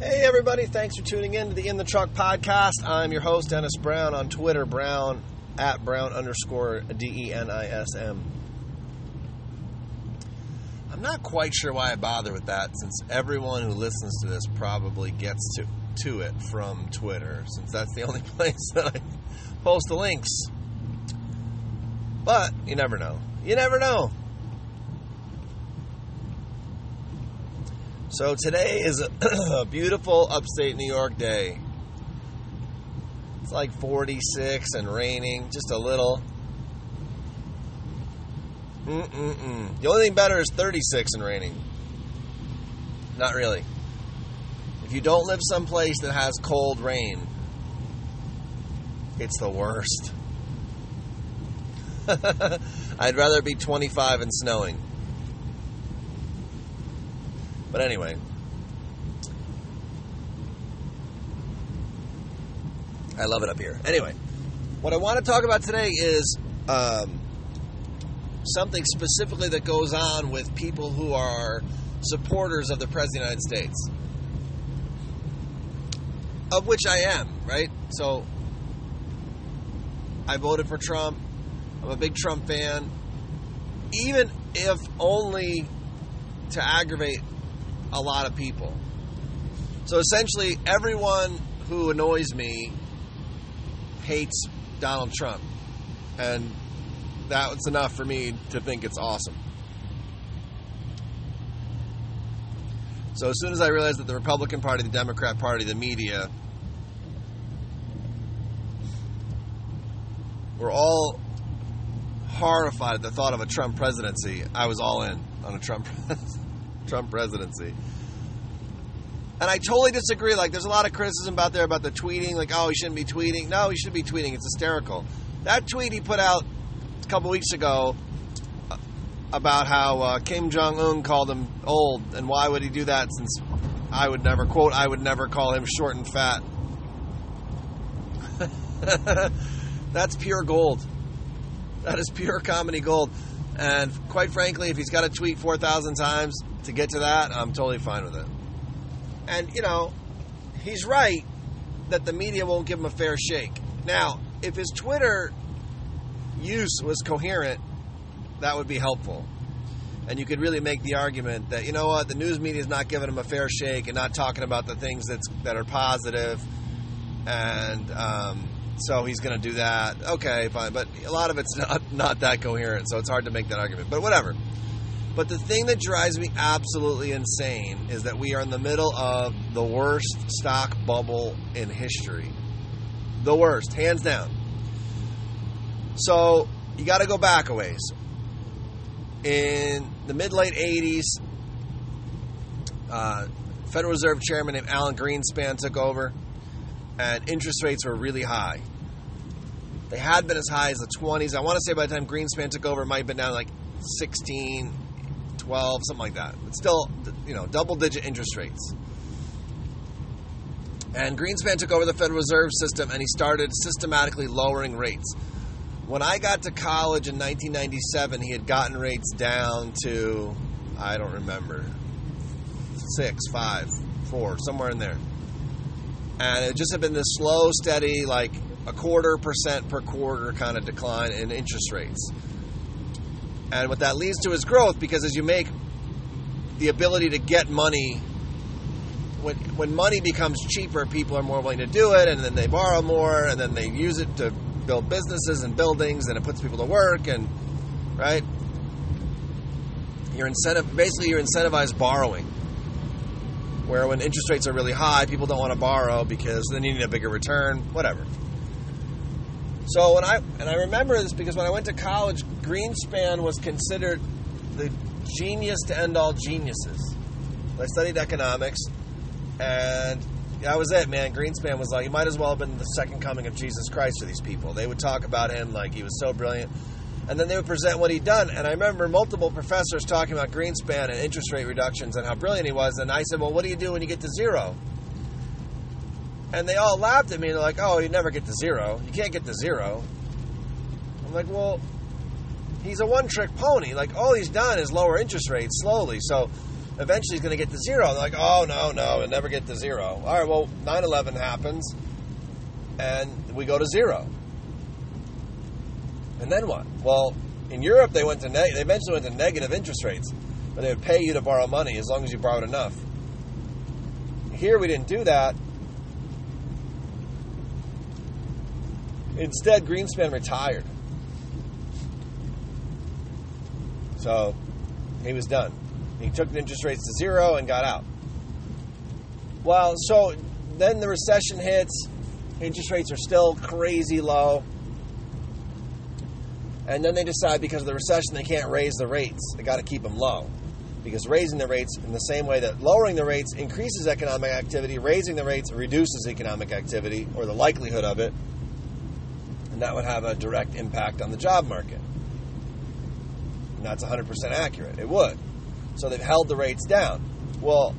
Hey, everybody. Thanks for tuning in to the In the Truck podcast. I'm your host, Dennis Brown, on Twitter, Brown at Brown underscore D E N I S M. I'm not quite sure why I bother with that since everyone who listens to this probably gets to, to it from Twitter, since that's the only place that I post the links. But you never know. You never know. So today is a, beautiful upstate New York day. It's like 46 and raining, just a little. Mm-mm-mm. The only thing better is 36 and raining. Not really. If you don't live someplace that has cold rain, it's the worst. I'd rather be 25 and snowing. But anyway. I love it up here. Anyway, what I want to talk about today is um, something specifically that goes on with people who are supporters of the President of the United States. Of which I am, right? So, I voted for Trump. I'm a big Trump fan. Even if only to aggravate a lot of people. So essentially, everyone who annoys me hates Donald Trump. And that's enough for me to think it's awesome. So as soon as I realized that the Republican Party, the Democrat Party, the media were all horrified at the thought of a Trump presidency, I was all in on a Trump Trump presidency. And I totally disagree. Like, there's a lot of criticism out there about the tweeting. Like, oh, he shouldn't be tweeting. No, he should be tweeting. It's hysterical. That tweet he put out a couple weeks ago uh, about how uh, Kim Jong Un called him old, and why would he do that? Since I would never quote, I would never call him short and fat. That's pure gold. That is pure comedy gold. And quite frankly, if he's got to tweet 4,000 times to get to that, I'm totally fine with it. And, you know, he's right that the media won't give him a fair shake. Now, if his Twitter use was coherent, that would be helpful. And you could really make the argument that, you know what, the news media is not giving him a fair shake and not talking about the things that's, that are positive, And um, so he's going to do that. Okay, fine. But a lot of it's not, not that coherent, so it's hard to make that argument. But whatever. But the thing that drives me absolutely insane is that we are in the middle of the worst stock bubble in history. The worst, hands down. So you got to go back a ways. In the mid late 80s, uh, Federal Reserve Chairman named Alan Greenspan took over, and interest rates were really high. They had been as high as the 20s. I want to say by the time Greenspan took over, it might have been down like 16, 12, something like that. But still, you know, double digit interest rates. And Greenspan took over the Federal Reserve System and he started systematically lowering rates. When I got to college in 1997, he had gotten rates down to, I don't remember, six, five, four, somewhere in there. And it just had been this slow, steady, like a quarter percent per quarter kind of decline in interest rates. And what that leads to is growth because as you make the ability to get money, when, when money becomes cheaper, people are more willing to do it, and then they borrow more, and then they use it to build businesses and buildings, and it puts people to work, and right? You're incentive basically you're incentivized borrowing. Where when interest rates are really high, people don't want to borrow because then you need a bigger return, whatever. So when I and I remember this because when I went to college, Greenspan was considered the genius to end all geniuses. I studied economics, and that was it, man. Greenspan was like, he might as well have been the second coming of Jesus Christ to these people. They would talk about him like he was so brilliant. And then they would present what he'd done. And I remember multiple professors talking about Greenspan and interest rate reductions and how brilliant he was. And I said, well, what do you do when you get to zero? And they all laughed at me. They're like, oh, you never get to zero. You can't get to zero. I'm like, well, he's a one trick pony. Like, all he's done is lower interest rates slowly. So eventually he's going to get to zero. They're like, oh, no, no, it never get to zero. All right, well, 9 11 happens, and we go to zero. And then what? Well, in Europe, they went to ne- they eventually went to negative interest rates, but they would pay you to borrow money as long as you borrowed enough. Here, we didn't do that. Instead, Greenspan retired. So he was done. He took the interest rates to zero and got out. Well, so then the recession hits, interest rates are still crazy low. And then they decide because of the recession they can't raise the rates. They got to keep them low. Because raising the rates in the same way that lowering the rates increases economic activity, raising the rates reduces economic activity or the likelihood of it. That would have a direct impact on the job market. And that's 100% accurate. It would. So they've held the rates down. Well,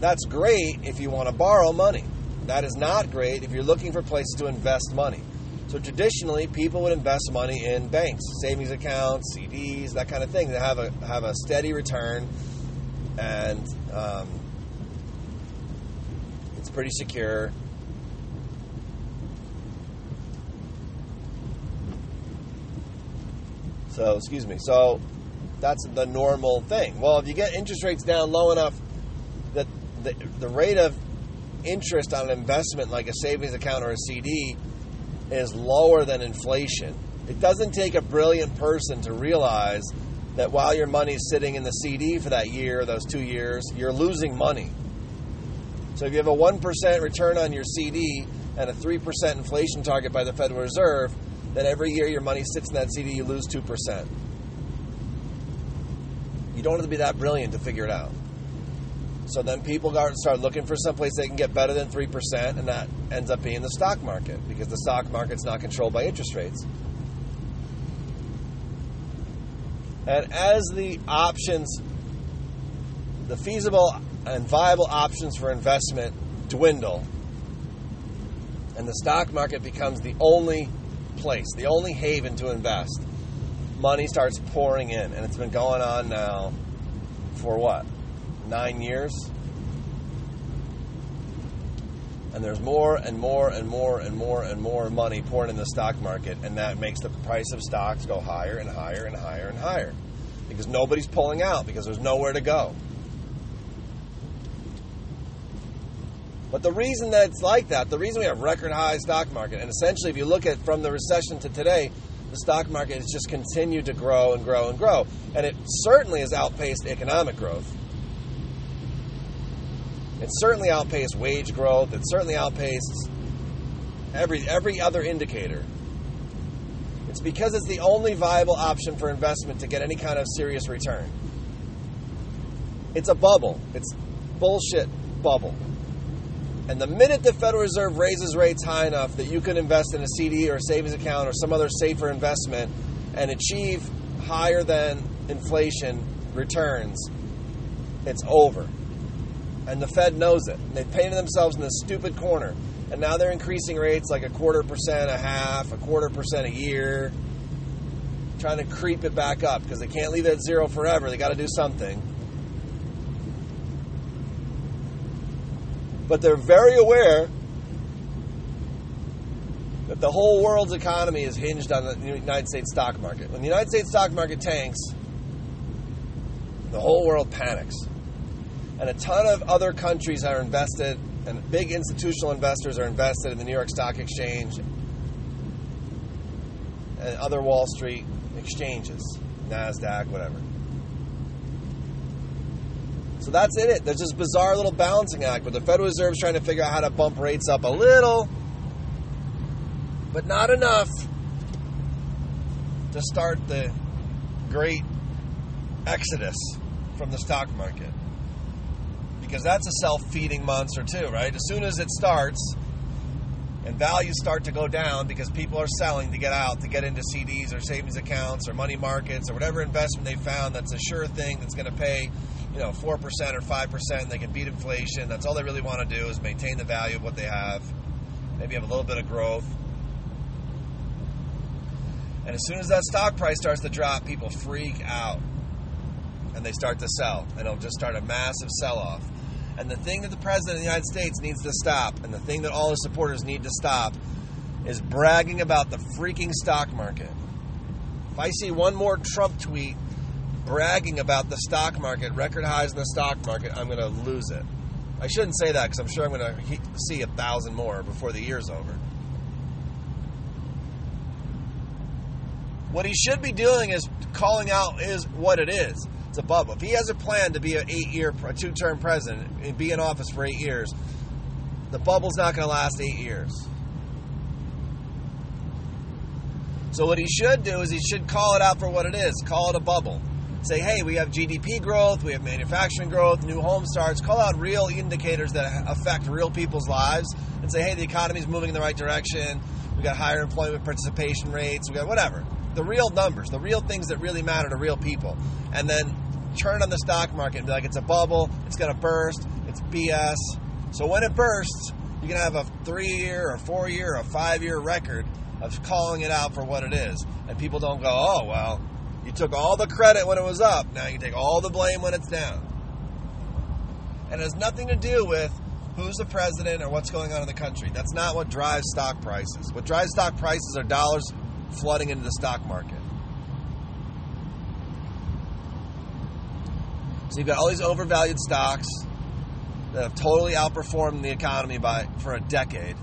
that's great if you want to borrow money. That is not great if you're looking for places to invest money. So traditionally, people would invest money in banks, savings accounts, CDs, that kind of thing. They have a have a steady return, and um, it's pretty secure. So excuse me. So that's the normal thing. Well, if you get interest rates down low enough that the, the rate of interest on an investment like a savings account or a CD is lower than inflation, it doesn't take a brilliant person to realize that while your money is sitting in the CD for that year, those two years, you're losing money. So if you have a 1% return on your CD and a 3% inflation target by the Federal Reserve, then every year your money sits in that CD, you lose 2%. You don't have to be that brilliant to figure it out. So then people start looking for someplace they can get better than 3%, and that ends up being the stock market because the stock market's not controlled by interest rates. And as the options, the feasible and viable options for investment dwindle, and the stock market becomes the only place, the only haven to invest, money starts pouring in. And it's been going on now for what? Nine years? And there's more and more and more and more and more money pouring in the stock market, and that makes the price of stocks go higher and higher and higher and higher. Because nobody's pulling out, because there's nowhere to go. But the reason that it's like that, the reason we have record high stock market, and essentially if you look at from the recession to today, the stock market has just continued to grow and grow and grow. And it certainly has outpaced economic growth. It certainly outpaced wage growth. It certainly outpaced every every other indicator. It's because it's the only viable option for investment to get any kind of serious return. It's a bubble. It's bullshit bubble. And the minute the Federal Reserve raises rates high enough that you can invest in a CD or a savings account or some other safer investment and achieve higher than inflation returns, it's over. And the Fed knows it. They've painted themselves in this stupid corner. And now they're increasing rates like a quarter percent a half, a quarter percent a year, trying to creep it back up because they can't leave it at zero forever. They got to do something. But they're very aware that the whole world's economy is hinged on the United States stock market. When the United States stock market tanks, the whole world panics. And a ton of other countries are invested, and big institutional investors are invested in the New York Stock Exchange and other Wall Street exchanges, NASDAQ, whatever. So that's it. There's this bizarre little balancing act where the Federal Reserve is trying to figure out how to bump rates up a little, but not enough to start the great exodus from the stock market. Because that's a self feeding monster, too, right? As soon as it starts, and values start to go down because people are selling to get out, to get into CDs or savings accounts or money markets or whatever investment they found that's a sure thing that's going to pay you know, 4% or 5%, they can beat inflation. That's all they really want to do is maintain the value of what they have, maybe have a little bit of growth. And as soon as that stock price starts to drop, people freak out. and they start to sell, and it'll just start a massive sell off. And the thing that the president of the United States needs to stop, and the thing that all his supporters need to stop, is bragging about the freaking stock market. If I see one more Trump tweet bragging about the stock market, record highs in the stock market, I'm going to lose it. I shouldn't say that because I'm sure I'm going to see a thousand more before the year's over. What he should be doing is calling out is what it is. It's a bubble. If he has a plan to be an eight-year, a two-term president, and be in office for eight years, the bubble's not going to last eight years. So what he should do is he should call it out for what it is. Call it a bubble. Say, hey, we have GDP growth, we have manufacturing growth, new home starts. Call out real indicators that affect real people's lives, and say, hey, the economy's moving in the right direction. We got higher employment participation rates. We got whatever the real numbers, the real things that really matter to real people, and then turn on the stock market and be like, it's a bubble, it's going to burst, it's BS. So when it bursts, you're going to have a three year or four year or five year record of calling it out for what it is. And people don't go, oh, well, you took all the credit when it was up, now you take all the blame when it's down. And it has nothing to do with who's the president or what's going on in the country. That's not what drives stock prices. What drives stock prices are dollars flooding into the stock market. So you've got all these overvalued stocks that have totally outperformed the economy by for a decade.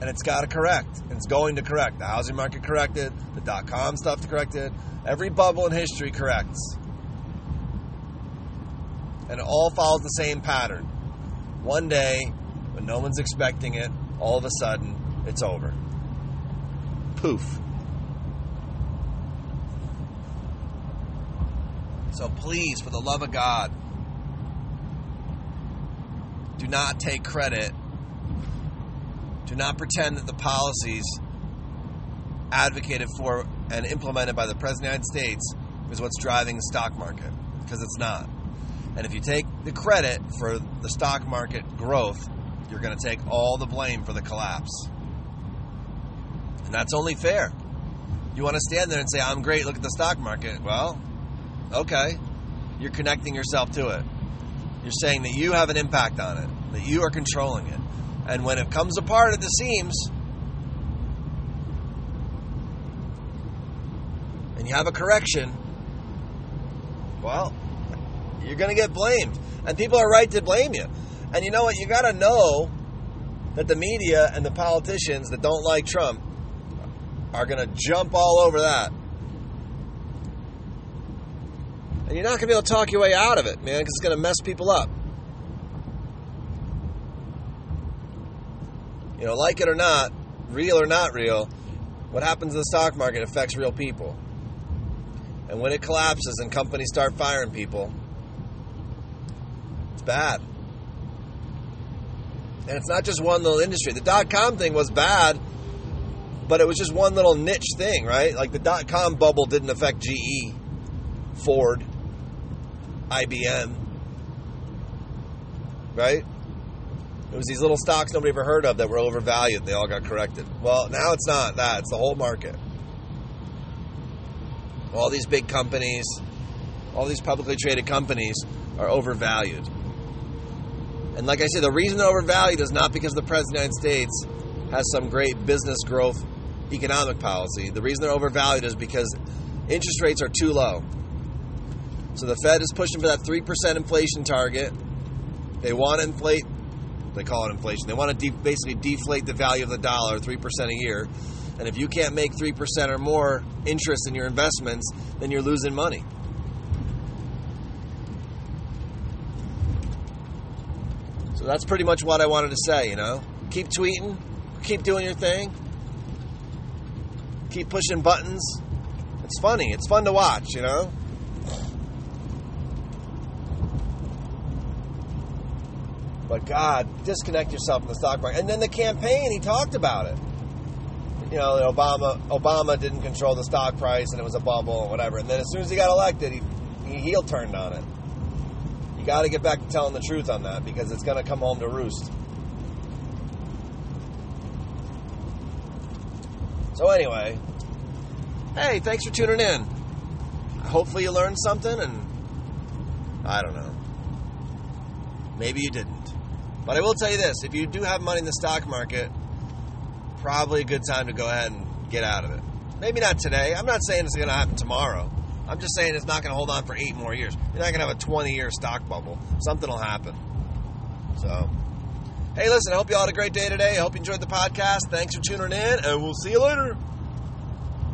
And it's got to correct. It's going to correct. The housing market corrected, the dot com stuff corrected, every bubble in history corrects. And it all follows the same pattern. One day, when no one's expecting it, all of a sudden, it's over. Poof. So please, for the love of God, do not take credit. Do not pretend that the policies advocated for and implemented by the President of the United States is what's driving the stock market, because it's not. And if you take the credit for the stock market growth, you're going to take all the blame for the collapse. And that's only fair. You want to stand there and say, I'm great, look at the stock market. Well, okay. You're connecting yourself to it. You're saying that you have an impact on it, that you are controlling it. And when it comes apart at the seams, and you have a correction, well, you're going to get blamed. And people are right to blame you. And you know what? You got to know that the media and the politicians that don't like Trump are going to jump all over that. And you're not going to be able to talk your way out of it, man, because it's going to mess people up. You know, like it or not, real or not real, what happens in the stock market affects real people. And when it collapses and companies start firing people, it's bad. And it's not just one little industry. The dot com thing was bad but it was just one little niche thing, right? Like the dot com bubble didn't affect GE, Ford, IBM, right? It was these little stocks nobody ever heard of that were overvalued. They all got corrected. Well, now it's not that, it's the whole market. All these big companies, all these publicly traded companies are overvalued. And like I said, the reason they're overvalued is not because the President of the United States has some great business growth economic policy. The reason they're overvalued is because interest rates are too low. So the Fed is pushing for that 3% inflation target. They want to inflate, they call it inflation. They want to de- basically deflate the value of the dollar 3% a year. And if you can't make 3% or more interest in your investments, then you're losing money. So that's pretty much what I wanted to say, you know. Keep tweeting, keep doing your thing keep pushing buttons. It's funny. It's fun to watch, you know? But God, disconnect yourself from the stock market. And then the campaign, he talked about it. You know, Obama Obama didn't control the stock price and it was a bubble or whatever. And then as soon as he got elected, he, he heel turned on it. You got to get back to telling the truth on that because it's going to come home to roost. So anyway, hey, thanks for tuning in. hopefully you learned something, and I don't know. Maybe you didn't. But I will tell you this if you do have money in the stock market, probably a good time to go ahead and get out of it. Maybe not today. I'm not saying it's going to happen tomorrow. I'm just saying it's not going to hold on for eight more years. You're not going to have a 20 year stock bubble. Something will happen. So, hey, listen, I hope you all had a great day today. I hope you enjoyed the podcast. Thanks for tuning in, and we'll see you later.